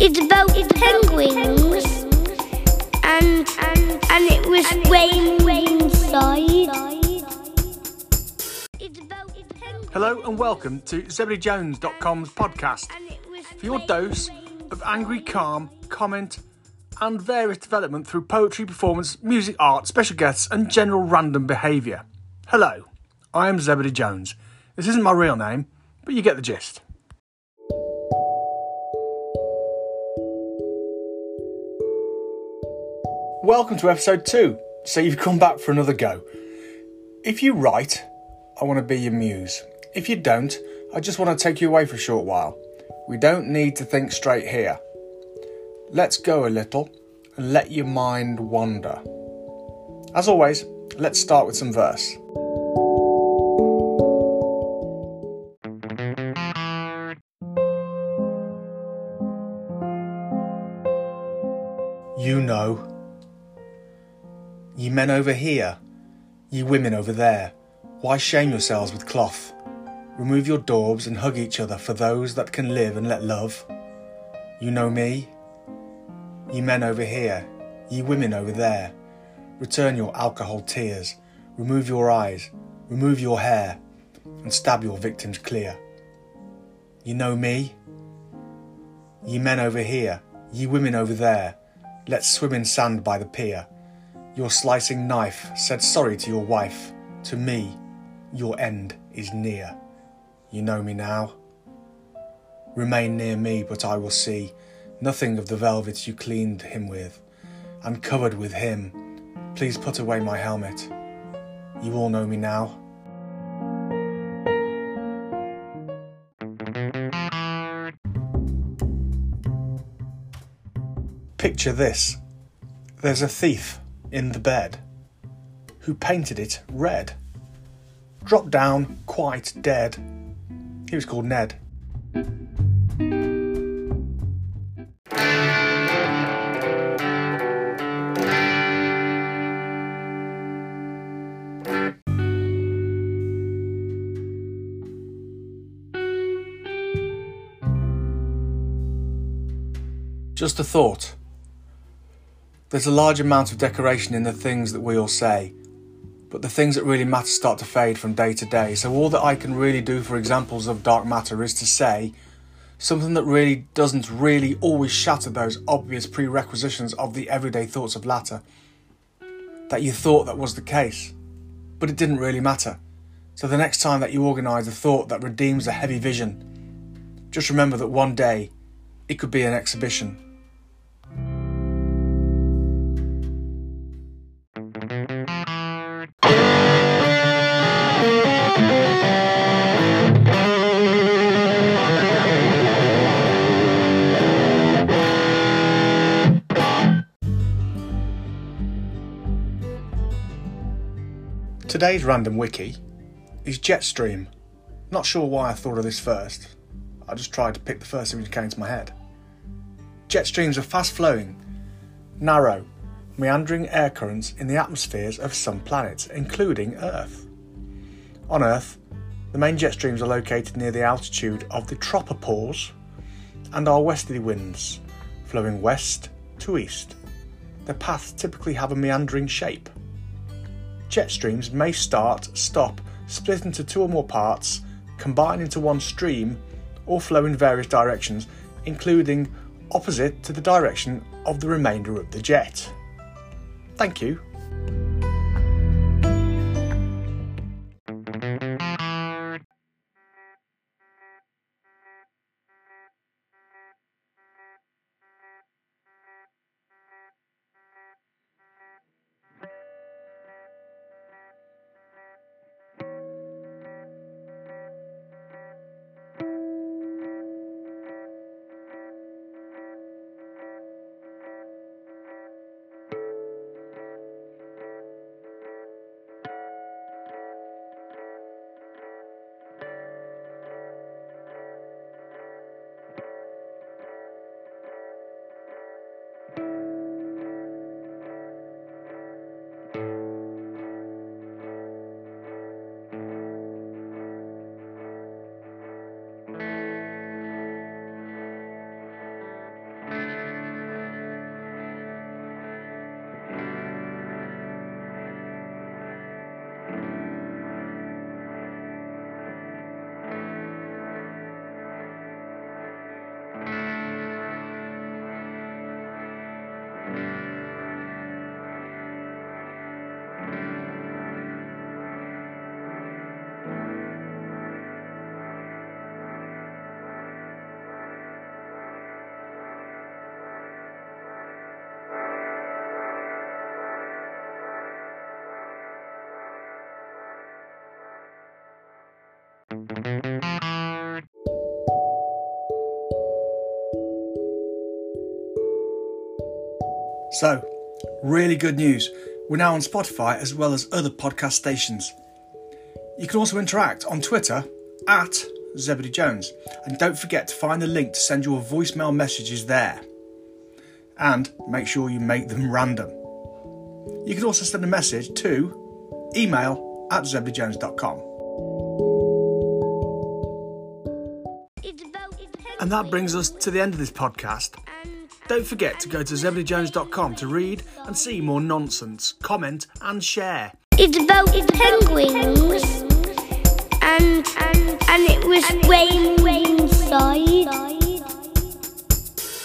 It's about it's penguins, and and and it was raining inside. It's about. Hello and welcome to ZebideeJones.com's podcast and for your dose of angry calm, comment, and various development through poetry, performance, music, art, special guests, and general random behaviour. Hello, I am Zebidee Jones. This isn't my real name, but you get the gist. Welcome to episode two. So you've come back for another go. If you write, I want to be your muse. If you don't, I just want to take you away for a short while. We don't need to think straight here. Let's go a little and let your mind wander. As always, let's start with some verse. You know. Ye men over here, ye women over there, why shame yourselves with cloth? Remove your daubs and hug each other for those that can live and let love. You know me? Ye men over here, ye women over there, return your alcohol tears, remove your eyes, remove your hair, and stab your victims clear. You know me? Ye men over here, ye women over there, let's swim in sand by the pier. Your slicing knife said sorry to your wife. To me, your end is near. You know me now. Remain near me, but I will see nothing of the velvet you cleaned him with, I'm covered with him. Please put away my helmet. You all know me now. Picture this there's a thief in the bed who painted it red. Dropped down quite dead. He was called Ned. Just a thought. There's a large amount of decoration in the things that we all say, but the things that really matter start to fade from day to day. So, all that I can really do for examples of dark matter is to say something that really doesn't really always shatter those obvious prerequisitions of the everyday thoughts of latter. That you thought that was the case, but it didn't really matter. So, the next time that you organise a thought that redeems a heavy vision, just remember that one day it could be an exhibition. Today's random wiki is Jetstream. Not sure why I thought of this first. I just tried to pick the first thing that came to my head. Jet streams are fast flowing, narrow, meandering air currents in the atmospheres of some planets, including Earth. On Earth, the main jet streams are located near the altitude of the tropopause and are westerly winds, flowing west to east. Their paths typically have a meandering shape. Jet streams may start, stop, split into two or more parts, combine into one stream, or flow in various directions, including opposite to the direction of the remainder of the jet. Thank you. So, really good news. We're now on Spotify as well as other podcast stations. You can also interact on Twitter at Zebidee Jones. And don't forget to find the link to send your voicemail messages there. And make sure you make them random. You can also send a message to email at zebideejones.com. And that brings us to the end of this podcast. Don't forget to go to zebideejones.com to read and see more nonsense, comment and share. It's about it's penguins, penguins. And, and, and it was raining rain inside.